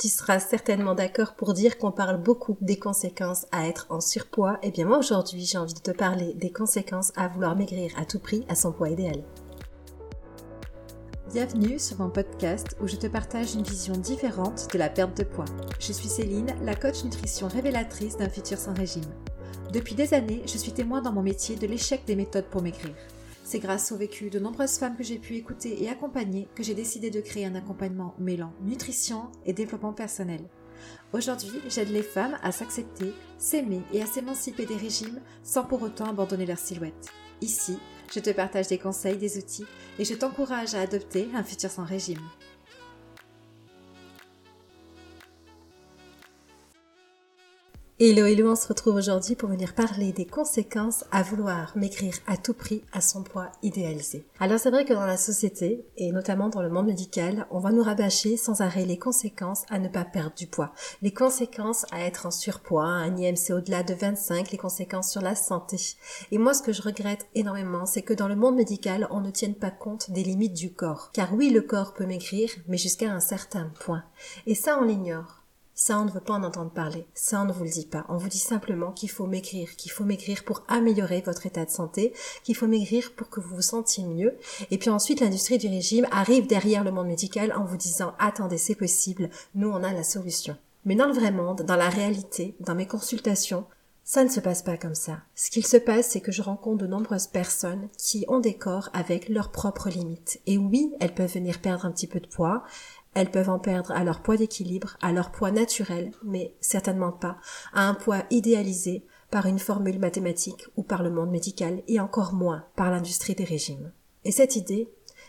Tu seras certainement d'accord pour dire qu'on parle beaucoup des conséquences à être en surpoids. Et eh bien moi aujourd'hui, j'ai envie de te parler des conséquences à vouloir maigrir à tout prix à son poids idéal. Bienvenue sur mon podcast où je te partage une vision différente de la perte de poids. Je suis Céline, la coach nutrition révélatrice d'un futur sans régime. Depuis des années, je suis témoin dans mon métier de l'échec des méthodes pour maigrir. C'est grâce au vécu de nombreuses femmes que j'ai pu écouter et accompagner que j'ai décidé de créer un accompagnement mêlant nutrition et développement personnel. Aujourd'hui, j'aide les femmes à s'accepter, s'aimer et à s'émanciper des régimes sans pour autant abandonner leur silhouette. Ici, je te partage des conseils, des outils et je t'encourage à adopter un futur sans régime. Hello hello, on se retrouve aujourd'hui pour venir parler des conséquences à vouloir maigrir à tout prix à son poids idéalisé. Alors c'est vrai que dans la société, et notamment dans le monde médical, on va nous rabâcher sans arrêt les conséquences à ne pas perdre du poids, les conséquences à être en surpoids, un IMC au-delà de 25, les conséquences sur la santé. Et moi ce que je regrette énormément, c'est que dans le monde médical, on ne tienne pas compte des limites du corps. Car oui, le corps peut maigrir, mais jusqu'à un certain point. Et ça, on l'ignore. Ça, on ne veut pas en entendre parler. Ça, on ne vous le dit pas. On vous dit simplement qu'il faut maigrir, qu'il faut maigrir pour améliorer votre état de santé, qu'il faut maigrir pour que vous vous sentiez mieux. Et puis ensuite, l'industrie du régime arrive derrière le monde médical en vous disant, attendez, c'est possible, nous, on a la solution. Mais dans le vrai monde, dans la réalité, dans mes consultations, ça ne se passe pas comme ça. Ce qu'il se passe, c'est que je rencontre de nombreuses personnes qui ont des corps avec leurs propres limites. Et oui, elles peuvent venir perdre un petit peu de poids, elles peuvent en perdre à leur poids d'équilibre, à leur poids naturel, mais certainement pas à un poids idéalisé par une formule mathématique ou par le monde médical et encore moins par l'industrie des régimes. Et cette idée,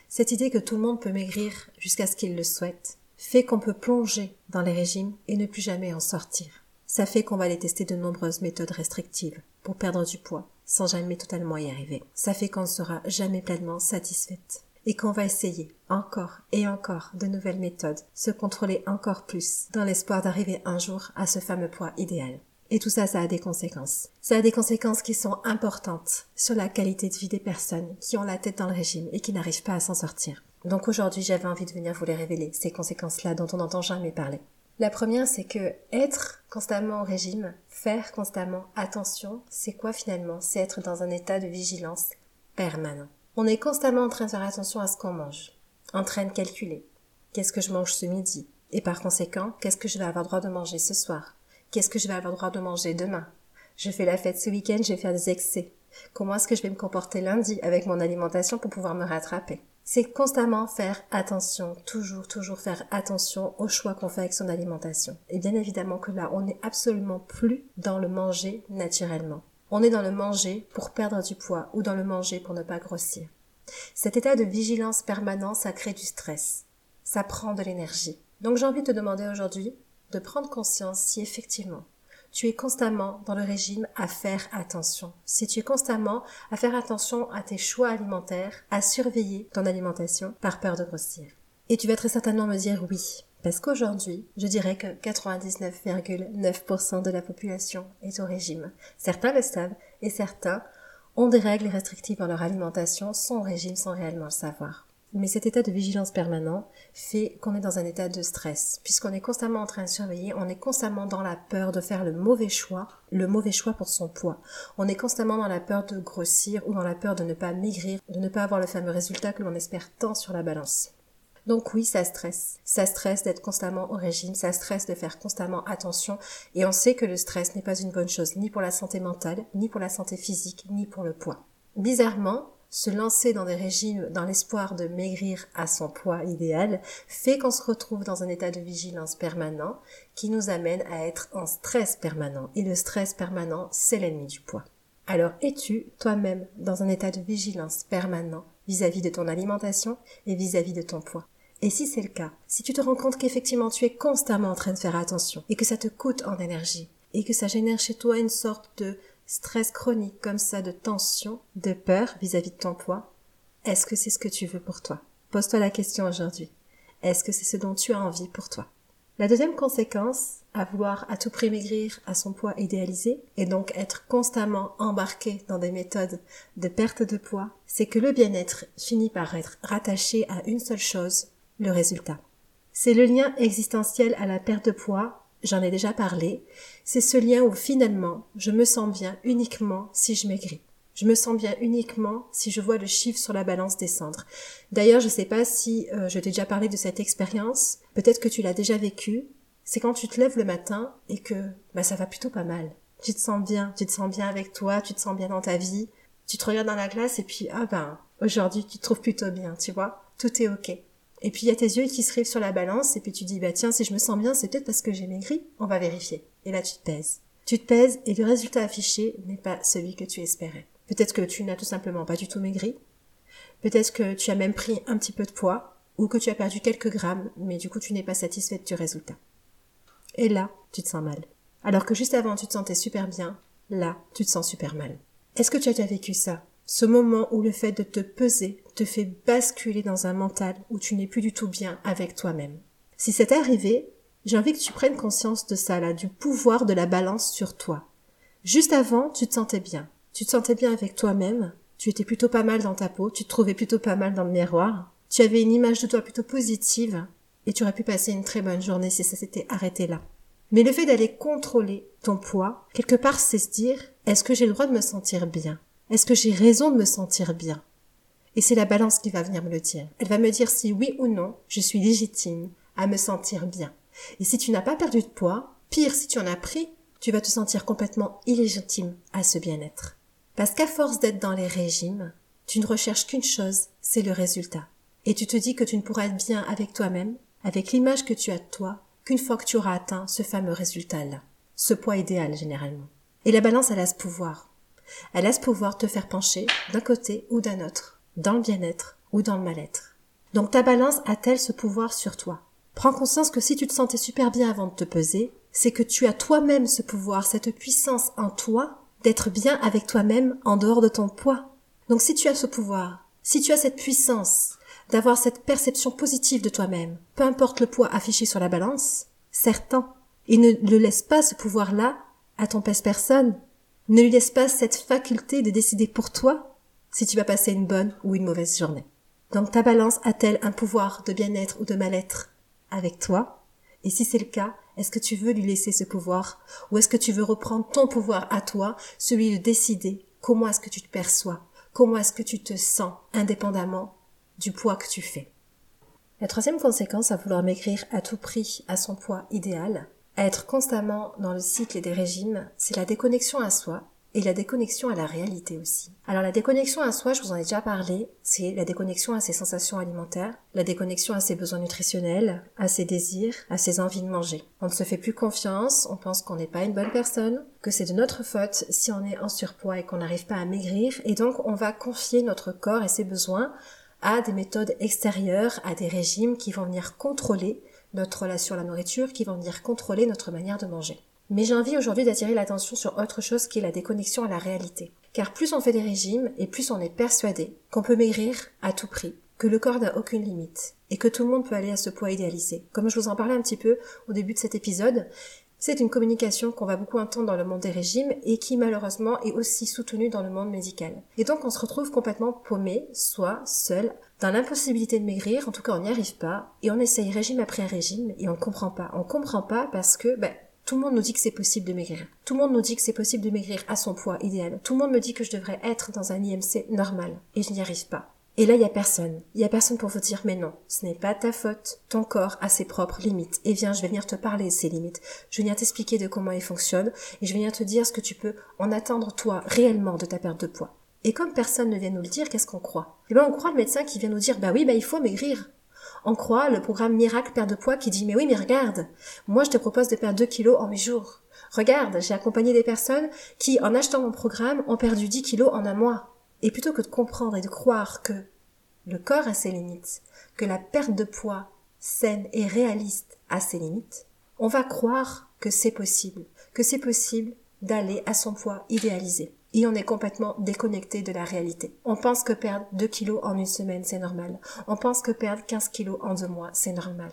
cette idée que tout le monde peut maigrir jusqu'à ce qu'il le souhaite, fait qu'on peut plonger dans les régimes et ne plus jamais en sortir. Ça fait qu'on va aller tester de nombreuses méthodes restrictives pour perdre du poids sans jamais totalement y arriver. Ça fait qu'on ne sera jamais pleinement satisfaite et qu'on va essayer encore et encore de nouvelles méthodes, se contrôler encore plus, dans l'espoir d'arriver un jour à ce fameux poids idéal. Et tout ça, ça a des conséquences. Ça a des conséquences qui sont importantes sur la qualité de vie des personnes qui ont la tête dans le régime et qui n'arrivent pas à s'en sortir. Donc aujourd'hui, j'avais envie de venir vous les révéler, ces conséquences-là dont on n'entend jamais parler. La première, c'est que être constamment au régime, faire constamment attention, c'est quoi finalement? C'est être dans un état de vigilance permanent. On est constamment en train de faire attention à ce qu'on mange, en train de calculer. Qu'est-ce que je mange ce midi? Et par conséquent, qu'est-ce que je vais avoir droit de manger ce soir? Qu'est-ce que je vais avoir droit de manger demain? Je fais la fête ce week-end, je vais faire des excès. Comment est-ce que je vais me comporter lundi avec mon alimentation pour pouvoir me rattraper? C'est constamment faire attention, toujours, toujours faire attention aux choix qu'on fait avec son alimentation. Et bien évidemment que là, on n'est absolument plus dans le manger naturellement. On est dans le manger pour perdre du poids ou dans le manger pour ne pas grossir. Cet état de vigilance permanent, ça crée du stress. Ça prend de l'énergie. Donc j'ai envie de te demander aujourd'hui de prendre conscience si effectivement tu es constamment dans le régime à faire attention. Si tu es constamment à faire attention à tes choix alimentaires, à surveiller ton alimentation par peur de grossir. Et tu vas très certainement me dire oui. Parce qu'aujourd'hui, je dirais que 99,9% de la population est au régime. Certains le savent et certains ont des règles restrictives dans leur alimentation, au régime sans réellement le savoir. Mais cet état de vigilance permanent fait qu'on est dans un état de stress, puisqu'on est constamment en train de surveiller, on est constamment dans la peur de faire le mauvais choix, le mauvais choix pour son poids. On est constamment dans la peur de grossir ou dans la peur de ne pas maigrir, de ne pas avoir le fameux résultat que l'on espère tant sur la balance. Donc oui, ça stresse. Ça stresse d'être constamment au régime, ça stresse de faire constamment attention. Et on sait que le stress n'est pas une bonne chose, ni pour la santé mentale, ni pour la santé physique, ni pour le poids. Bizarrement, se lancer dans des régimes dans l'espoir de maigrir à son poids idéal fait qu'on se retrouve dans un état de vigilance permanent qui nous amène à être en stress permanent. Et le stress permanent, c'est l'ennemi du poids. Alors es-tu toi-même dans un état de vigilance permanent vis-à-vis de ton alimentation et vis-à-vis de ton poids. Et si c'est le cas, si tu te rends compte qu'effectivement tu es constamment en train de faire attention et que ça te coûte en énergie et que ça génère chez toi une sorte de stress chronique comme ça, de tension, de peur vis-à-vis de ton poids, est-ce que c'est ce que tu veux pour toi? Pose-toi la question aujourd'hui. Est-ce que c'est ce dont tu as envie pour toi? La deuxième conséquence, à vouloir à tout prix maigrir à son poids idéalisé et donc être constamment embarqué dans des méthodes de perte de poids, c'est que le bien-être finit par être rattaché à une seule chose, le résultat. C'est le lien existentiel à la perte de poids, j'en ai déjà parlé. C'est ce lien où finalement je me sens bien uniquement si je maigris. Je me sens bien uniquement si je vois le chiffre sur la balance descendre. D'ailleurs, je ne sais pas si euh, je t'ai déjà parlé de cette expérience. Peut-être que tu l'as déjà vécu. C'est quand tu te lèves le matin et que bah, ça va plutôt pas mal. Tu te sens bien, tu te sens bien avec toi, tu te sens bien dans ta vie. Tu te regardes dans la glace et puis ah ben aujourd'hui tu te trouves plutôt bien, tu vois. Tout est ok. Et puis il y a tes yeux qui se rivent sur la balance et puis tu dis bah tiens si je me sens bien c'est peut-être parce que j'ai maigri. On va vérifier. Et là tu te pèses. Tu te pèses et le résultat affiché n'est pas celui que tu espérais. Peut-être que tu n'as tout simplement pas du tout maigri. Peut-être que tu as même pris un petit peu de poids ou que tu as perdu quelques grammes, mais du coup tu n'es pas satisfaite du résultat. Et là, tu te sens mal. Alors que juste avant tu te sentais super bien, là, tu te sens super mal. Est-ce que tu as déjà vécu ça? Ce moment où le fait de te peser te fait basculer dans un mental où tu n'es plus du tout bien avec toi-même. Si c'est arrivé, j'ai envie que tu prennes conscience de ça là, du pouvoir de la balance sur toi. Juste avant, tu te sentais bien tu te sentais bien avec toi-même, tu étais plutôt pas mal dans ta peau, tu te trouvais plutôt pas mal dans le miroir, tu avais une image de toi plutôt positive, et tu aurais pu passer une très bonne journée si ça s'était arrêté là. Mais le fait d'aller contrôler ton poids, quelque part, c'est se dire, est-ce que j'ai le droit de me sentir bien? Est-ce que j'ai raison de me sentir bien? Et c'est la balance qui va venir me le dire. Elle va me dire si oui ou non, je suis légitime à me sentir bien. Et si tu n'as pas perdu de poids, pire si tu en as pris, tu vas te sentir complètement illégitime à ce bien-être. Parce qu'à force d'être dans les régimes, tu ne recherches qu'une chose, c'est le résultat. Et tu te dis que tu ne pourras être bien avec toi-même, avec l'image que tu as de toi, qu'une fois que tu auras atteint ce fameux résultat-là. Ce poids idéal, généralement. Et la balance, elle a ce pouvoir. Elle a ce pouvoir de te faire pencher d'un côté ou d'un autre, dans le bien-être ou dans le mal-être. Donc ta balance a-t-elle ce pouvoir sur toi? Prends conscience que si tu te sentais super bien avant de te peser, c'est que tu as toi-même ce pouvoir, cette puissance en toi d'être bien avec toi-même en dehors de ton poids. Donc si tu as ce pouvoir, si tu as cette puissance d'avoir cette perception positive de toi-même, peu importe le poids affiché sur la balance, certain, et ne le laisse pas ce pouvoir-là à ton pèse-personne. Ne lui laisse pas cette faculté de décider pour toi si tu vas passer une bonne ou une mauvaise journée. Donc ta balance a-t-elle un pouvoir de bien-être ou de mal-être avec toi? Et si c'est le cas, est-ce que tu veux lui laisser ce pouvoir? Ou est-ce que tu veux reprendre ton pouvoir à toi, celui de décider comment est-ce que tu te perçois, comment est-ce que tu te sens indépendamment du poids que tu fais? La troisième conséquence à vouloir maigrir à tout prix à son poids idéal, à être constamment dans le cycle des régimes, c'est la déconnexion à soi et la déconnexion à la réalité aussi. Alors la déconnexion à soi, je vous en ai déjà parlé, c'est la déconnexion à ses sensations alimentaires, la déconnexion à ses besoins nutritionnels, à ses désirs, à ses envies de manger. On ne se fait plus confiance, on pense qu'on n'est pas une bonne personne, que c'est de notre faute si on est en surpoids et qu'on n'arrive pas à maigrir, et donc on va confier notre corps et ses besoins à des méthodes extérieures, à des régimes qui vont venir contrôler notre relation à la nourriture, qui vont venir contrôler notre manière de manger. Mais j'ai envie aujourd'hui d'attirer l'attention sur autre chose qui est la déconnexion à la réalité. Car plus on fait des régimes et plus on est persuadé qu'on peut maigrir à tout prix, que le corps n'a aucune limite et que tout le monde peut aller à ce poids idéalisé. Comme je vous en parlais un petit peu au début de cet épisode, c'est une communication qu'on va beaucoup entendre dans le monde des régimes et qui malheureusement est aussi soutenue dans le monde médical. Et donc on se retrouve complètement paumé, soit seul, dans l'impossibilité de maigrir, en tout cas on n'y arrive pas, et on essaye régime après régime et on comprend pas. On comprend pas parce que ben, tout le monde nous dit que c'est possible de maigrir. Tout le monde nous dit que c'est possible de maigrir à son poids idéal. Tout le monde me dit que je devrais être dans un IMC normal. Et je n'y arrive pas. Et là, il y a personne. Il y a personne pour vous dire, mais non, ce n'est pas ta faute. Ton corps a ses propres limites. Et viens, je vais venir te parler de ces limites. Je vais venir t'expliquer de comment ils fonctionnent. Et je vais venir te dire ce que tu peux en attendre, toi, réellement, de ta perte de poids. Et comme personne ne vient nous le dire, qu'est-ce qu'on croit? Eh ben, on croit le médecin qui vient nous dire, bah oui, bah il faut maigrir on croit le programme Miracle Perte de poids qui dit mais oui mais regarde, moi je te propose de perdre 2 kilos en 8 jours. Regarde, j'ai accompagné des personnes qui, en achetant mon programme, ont perdu 10 kilos en un mois. Et plutôt que de comprendre et de croire que le corps a ses limites, que la perte de poids saine et réaliste a ses limites, on va croire que c'est possible, que c'est possible d'aller à son poids idéalisé et on est complètement déconnecté de la réalité. On pense que perdre 2 kilos en une semaine, c'est normal. On pense que perdre 15 kilos en deux mois, c'est normal.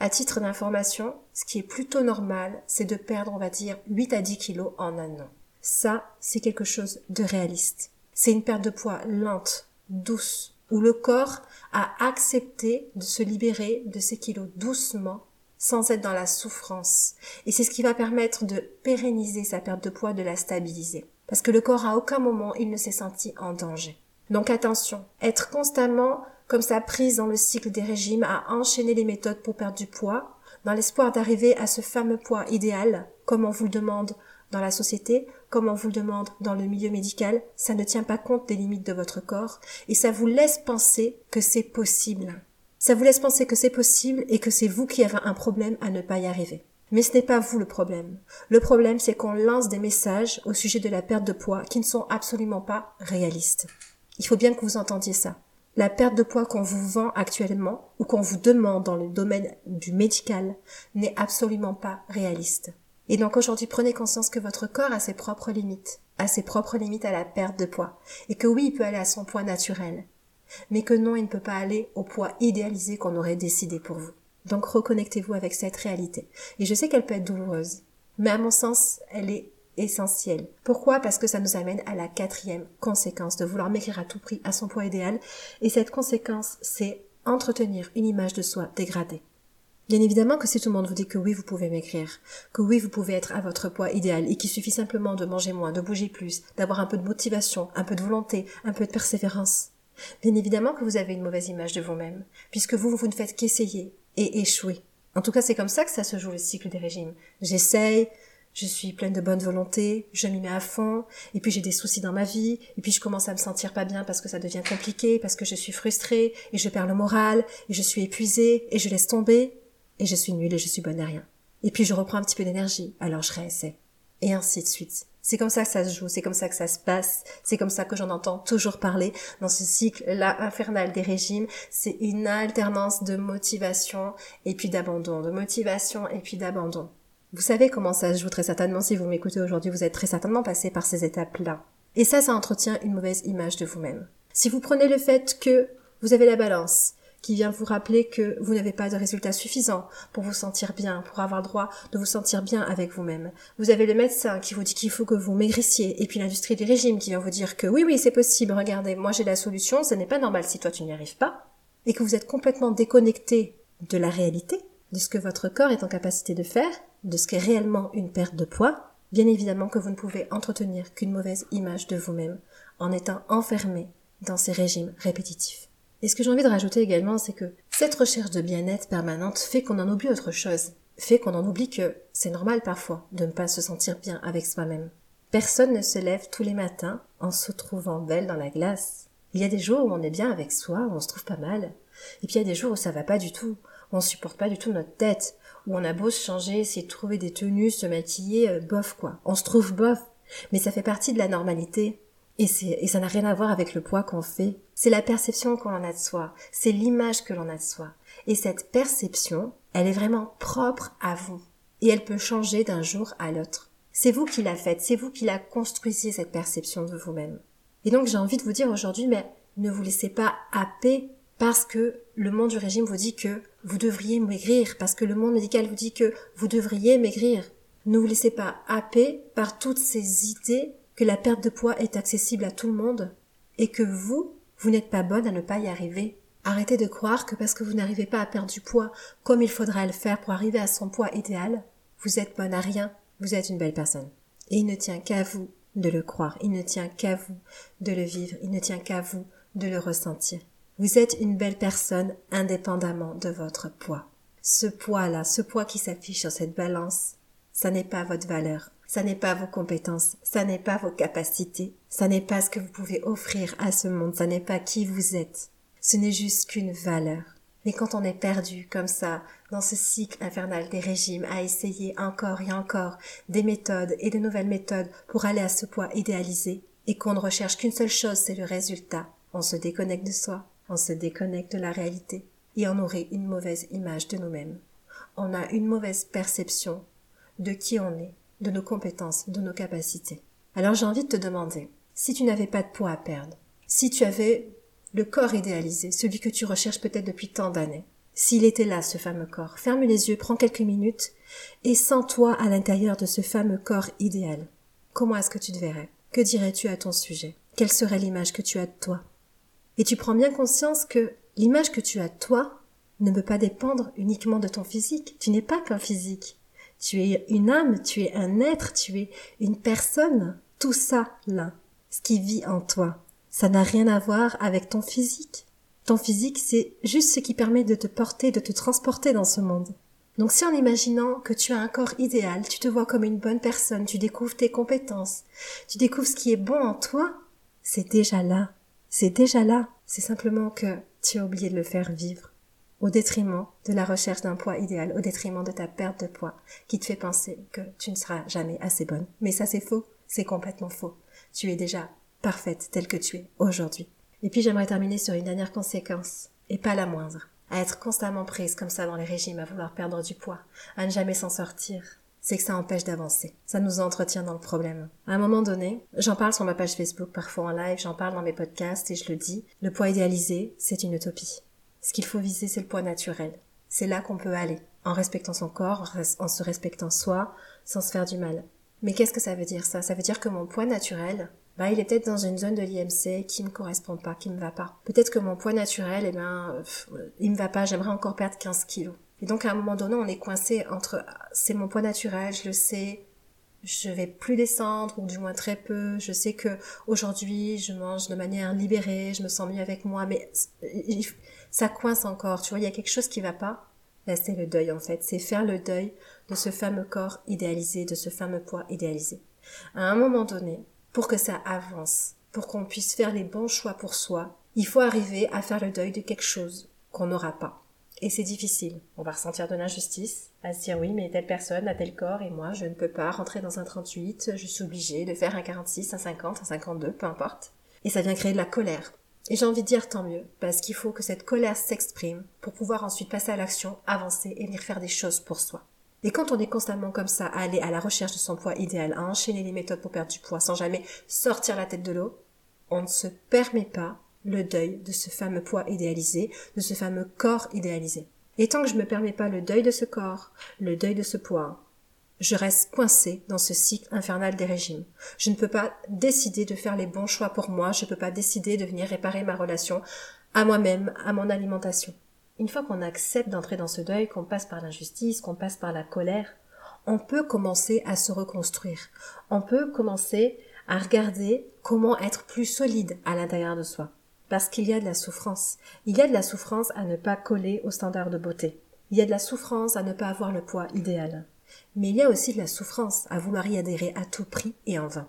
À titre d'information, ce qui est plutôt normal, c'est de perdre, on va dire, 8 à 10 kilos en un an. Ça, c'est quelque chose de réaliste. C'est une perte de poids lente, douce, où le corps à accepter de se libérer de ces kilos doucement sans être dans la souffrance. Et c'est ce qui va permettre de pérenniser sa perte de poids, de la stabiliser. Parce que le corps à aucun moment il ne s'est senti en danger. Donc attention, être constamment comme ça prise dans le cycle des régimes à enchaîner les méthodes pour perdre du poids, dans l'espoir d'arriver à ce fameux poids idéal, comme on vous le demande dans la société, comme on vous le demande dans le milieu médical, ça ne tient pas compte des limites de votre corps et ça vous laisse penser que c'est possible. Ça vous laisse penser que c'est possible et que c'est vous qui avez un problème à ne pas y arriver. Mais ce n'est pas vous le problème. Le problème, c'est qu'on lance des messages au sujet de la perte de poids qui ne sont absolument pas réalistes. Il faut bien que vous entendiez ça. La perte de poids qu'on vous vend actuellement ou qu'on vous demande dans le domaine du médical n'est absolument pas réaliste. Et donc aujourd'hui, prenez conscience que votre corps a ses propres limites, a ses propres limites à la perte de poids, et que oui, il peut aller à son poids naturel, mais que non, il ne peut pas aller au poids idéalisé qu'on aurait décidé pour vous. Donc reconnectez-vous avec cette réalité. Et je sais qu'elle peut être douloureuse, mais à mon sens, elle est essentielle. Pourquoi? Parce que ça nous amène à la quatrième conséquence de vouloir maigrir à tout prix à son poids idéal. Et cette conséquence, c'est entretenir une image de soi dégradée. Bien évidemment que si tout le monde vous dit que oui, vous pouvez maigrir, que oui, vous pouvez être à votre poids idéal et qu'il suffit simplement de manger moins, de bouger plus, d'avoir un peu de motivation, un peu de volonté, un peu de persévérance, bien évidemment que vous avez une mauvaise image de vous-même, puisque vous, vous ne faites qu'essayer et échouer. En tout cas, c'est comme ça que ça se joue le cycle des régimes. J'essaye, je suis pleine de bonne volonté, je m'y mets à fond, et puis j'ai des soucis dans ma vie, et puis je commence à me sentir pas bien parce que ça devient compliqué, parce que je suis frustrée, et je perds le moral, et je suis épuisée, et je laisse tomber, et je suis nulle et je suis bonne à rien. Et puis je reprends un petit peu d'énergie, alors je réessaie. Et ainsi de suite. C'est comme ça que ça se joue, c'est comme ça que ça se passe, c'est comme ça que j'en entends toujours parler dans ce cycle-là infernal des régimes. C'est une alternance de motivation et puis d'abandon, de motivation et puis d'abandon. Vous savez comment ça se joue très certainement si vous m'écoutez aujourd'hui, vous êtes très certainement passé par ces étapes-là. Et ça, ça entretient une mauvaise image de vous-même. Si vous prenez le fait que vous avez la balance, qui vient vous rappeler que vous n'avez pas de résultats suffisants pour vous sentir bien, pour avoir droit de vous sentir bien avec vous-même. Vous avez le médecin qui vous dit qu'il faut que vous maigrissiez, et puis l'industrie du régime qui vient vous dire que oui, oui, c'est possible, regardez, moi j'ai la solution, ce n'est pas normal si toi tu n'y arrives pas, et que vous êtes complètement déconnecté de la réalité, de ce que votre corps est en capacité de faire, de ce qu'est réellement une perte de poids, bien évidemment que vous ne pouvez entretenir qu'une mauvaise image de vous-même en étant enfermé dans ces régimes répétitifs. Et ce que j'ai envie de rajouter également, c'est que cette recherche de bien-être permanente fait qu'on en oublie autre chose, fait qu'on en oublie que c'est normal parfois de ne pas se sentir bien avec soi-même. Personne ne se lève tous les matins en se trouvant belle dans la glace. Il y a des jours où on est bien avec soi, où on se trouve pas mal. Et puis il y a des jours où ça va pas du tout, où on supporte pas du tout notre tête, où on a beau se changer, essayer de trouver des tenues, se maquiller, euh, bof quoi. On se trouve bof. Mais ça fait partie de la normalité. Et, et ça n'a rien à voir avec le poids qu'on fait. C'est la perception qu'on en a de soi. C'est l'image que l'on a de soi. Et cette perception, elle est vraiment propre à vous. Et elle peut changer d'un jour à l'autre. C'est vous qui la faites. C'est vous qui la construisez, cette perception de vous-même. Et donc, j'ai envie de vous dire aujourd'hui, mais ne vous laissez pas happer parce que le monde du régime vous dit que vous devriez maigrir, parce que le monde médical vous dit que vous devriez maigrir. Ne vous laissez pas happer par toutes ces idées que la perte de poids est accessible à tout le monde et que vous, vous n'êtes pas bonne à ne pas y arriver. Arrêtez de croire que parce que vous n'arrivez pas à perdre du poids comme il faudra le faire pour arriver à son poids idéal, vous êtes bonne à rien, vous êtes une belle personne. Et il ne tient qu'à vous de le croire, il ne tient qu'à vous de le vivre, il ne tient qu'à vous de le ressentir. Vous êtes une belle personne indépendamment de votre poids. Ce poids-là, ce poids qui s'affiche sur cette balance, ça n'est pas votre valeur, ça n'est pas vos compétences, ça n'est pas vos capacités, ça n'est pas ce que vous pouvez offrir à ce monde, ça n'est pas qui vous êtes. Ce n'est juste qu'une valeur. Mais quand on est perdu comme ça, dans ce cycle infernal des régimes, à essayer encore et encore des méthodes et de nouvelles méthodes pour aller à ce poids idéalisé, et qu'on ne recherche qu'une seule chose, c'est le résultat, on se déconnecte de soi, on se déconnecte de la réalité, et on aurait une mauvaise image de nous-mêmes. On a une mauvaise perception de qui on est, de nos compétences, de nos capacités. Alors j'ai envie de te demander, si tu n'avais pas de poids à perdre, si tu avais le corps idéalisé, celui que tu recherches peut-être depuis tant d'années, s'il était là, ce fameux corps, ferme les yeux, prends quelques minutes et sens-toi à l'intérieur de ce fameux corps idéal. Comment est-ce que tu te verrais? Que dirais-tu à ton sujet? Quelle serait l'image que tu as de toi? Et tu prends bien conscience que L'image que tu as toi ne peut pas dépendre uniquement de ton physique. Tu n'es pas qu'un physique. Tu es une âme, tu es un être, tu es une personne. Tout ça, là, ce qui vit en toi, ça n'a rien à voir avec ton physique. Ton physique, c'est juste ce qui permet de te porter, de te transporter dans ce monde. Donc si en imaginant que tu as un corps idéal, tu te vois comme une bonne personne, tu découvres tes compétences, tu découvres ce qui est bon en toi, c'est déjà là. C'est déjà là. C'est simplement que tu as oublié de le faire vivre. Au détriment de la recherche d'un poids idéal, au détriment de ta perte de poids, qui te fait penser que tu ne seras jamais assez bonne. Mais ça c'est faux. C'est complètement faux. Tu es déjà parfaite telle que tu es aujourd'hui. Et puis j'aimerais terminer sur une dernière conséquence, et pas la moindre, à être constamment prise comme ça dans les régimes, à vouloir perdre du poids, à ne jamais s'en sortir, c'est que ça empêche d'avancer. Ça nous entretient dans le problème. À un moment donné, j'en parle sur ma page Facebook, parfois en live, j'en parle dans mes podcasts et je le dis, le poids idéalisé, c'est une utopie. Ce qu'il faut viser, c'est le poids naturel. C'est là qu'on peut aller, en respectant son corps, en se respectant soi, sans se faire du mal. Mais qu'est-ce que ça veut dire ça? Ça veut dire que mon poids naturel, bah, il est peut-être dans une zone de l'IMC qui ne correspond pas, qui ne va pas. Peut-être que mon poids naturel, eh ben, il me va pas, j'aimerais encore perdre 15 kilos. Et donc, à un moment donné, on est coincé entre, c'est mon poids naturel, je le sais, je vais plus descendre, ou du moins très peu, je sais que aujourd'hui, je mange de manière libérée, je me sens mieux avec moi, mais ça coince encore, tu vois, il y a quelque chose qui va pas. Là, c'est le deuil, en fait. C'est faire le deuil de ce fameux corps idéalisé, de ce fameux poids idéalisé. À un moment donné, pour que ça avance, pour qu'on puisse faire les bons choix pour soi, il faut arriver à faire le deuil de quelque chose qu'on n'aura pas. Et c'est difficile. On va ressentir de l'injustice, à se dire oui, mais telle personne a tel corps et moi je ne peux pas rentrer dans un 38, je suis obligée de faire un 46, un 50, un 52, peu importe. Et ça vient créer de la colère. Et j'ai envie de dire tant mieux, parce qu'il faut que cette colère s'exprime pour pouvoir ensuite passer à l'action, avancer et venir faire des choses pour soi. Et quand on est constamment comme ça, à aller à la recherche de son poids idéal, à enchaîner les méthodes pour perdre du poids sans jamais sortir la tête de l'eau, on ne se permet pas le deuil de ce fameux poids idéalisé, de ce fameux corps idéalisé. Et tant que je ne me permets pas le deuil de ce corps, le deuil de ce poids, je reste coincé dans ce cycle infernal des régimes. Je ne peux pas décider de faire les bons choix pour moi, je ne peux pas décider de venir réparer ma relation à moi-même, à mon alimentation. Une fois qu'on accepte d'entrer dans ce deuil, qu'on passe par l'injustice, qu'on passe par la colère, on peut commencer à se reconstruire. On peut commencer à regarder comment être plus solide à l'intérieur de soi. Parce qu'il y a de la souffrance. Il y a de la souffrance à ne pas coller aux standards de beauté. Il y a de la souffrance à ne pas avoir le poids idéal. Mais il y a aussi de la souffrance à vouloir y adhérer à tout prix et en vain.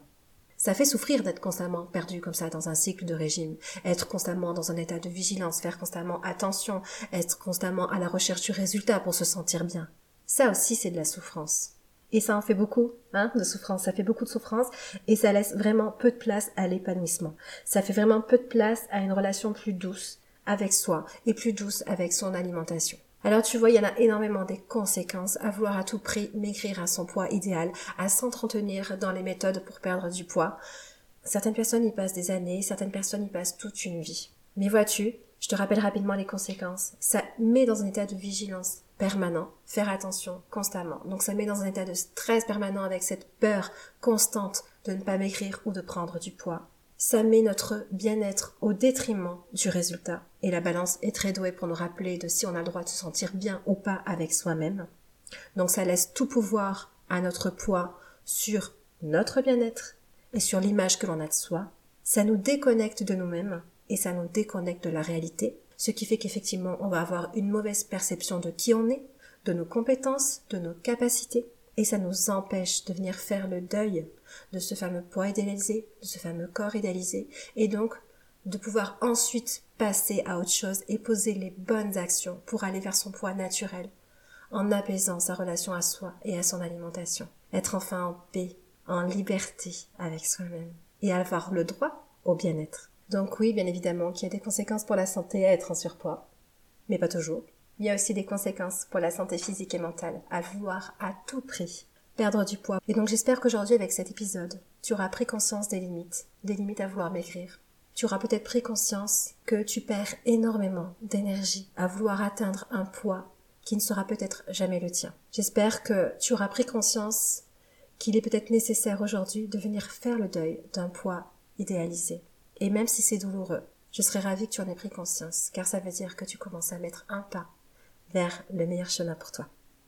Ça fait souffrir d'être constamment perdu comme ça dans un cycle de régime, être constamment dans un état de vigilance, faire constamment attention, être constamment à la recherche du résultat pour se sentir bien. Ça aussi, c'est de la souffrance. Et ça en fait beaucoup, hein, de souffrance. Ça fait beaucoup de souffrance et ça laisse vraiment peu de place à l'épanouissement. Ça fait vraiment peu de place à une relation plus douce avec soi et plus douce avec son alimentation. Alors tu vois, il y en a énormément des conséquences à vouloir à tout prix maigrir à son poids idéal, à s'entretenir dans les méthodes pour perdre du poids. Certaines personnes y passent des années, certaines personnes y passent toute une vie. Mais vois-tu, je te rappelle rapidement les conséquences. Ça met dans un état de vigilance permanent, faire attention constamment. Donc ça met dans un état de stress permanent avec cette peur constante de ne pas maigrir ou de prendre du poids ça met notre bien-être au détriment du résultat. Et la balance est très douée pour nous rappeler de si on a le droit de se sentir bien ou pas avec soi-même. Donc ça laisse tout pouvoir à notre poids sur notre bien-être et sur l'image que l'on a de soi. Ça nous déconnecte de nous-mêmes et ça nous déconnecte de la réalité, ce qui fait qu'effectivement on va avoir une mauvaise perception de qui on est, de nos compétences, de nos capacités, et ça nous empêche de venir faire le deuil de ce fameux poids idéalisé, de ce fameux corps idéalisé, et donc de pouvoir ensuite passer à autre chose et poser les bonnes actions pour aller vers son poids naturel, en apaisant sa relation à soi et à son alimentation. Être enfin en paix, en liberté avec soi-même, et avoir le droit au bien-être. Donc oui, bien évidemment qu'il y a des conséquences pour la santé à être en surpoids, mais pas toujours. Il y a aussi des conséquences pour la santé physique et mentale à vouloir à tout prix perdre du poids. Et donc j'espère qu'aujourd'hui avec cet épisode, tu auras pris conscience des limites, des limites à vouloir maigrir. Tu auras peut-être pris conscience que tu perds énormément d'énergie à vouloir atteindre un poids qui ne sera peut-être jamais le tien. J'espère que tu auras pris conscience qu'il est peut-être nécessaire aujourd'hui de venir faire le deuil d'un poids idéalisé. Et même si c'est douloureux, Je serais ravie que tu en aies pris conscience, car ça veut dire que tu commences à mettre un pas vers le meilleur chemin pour toi.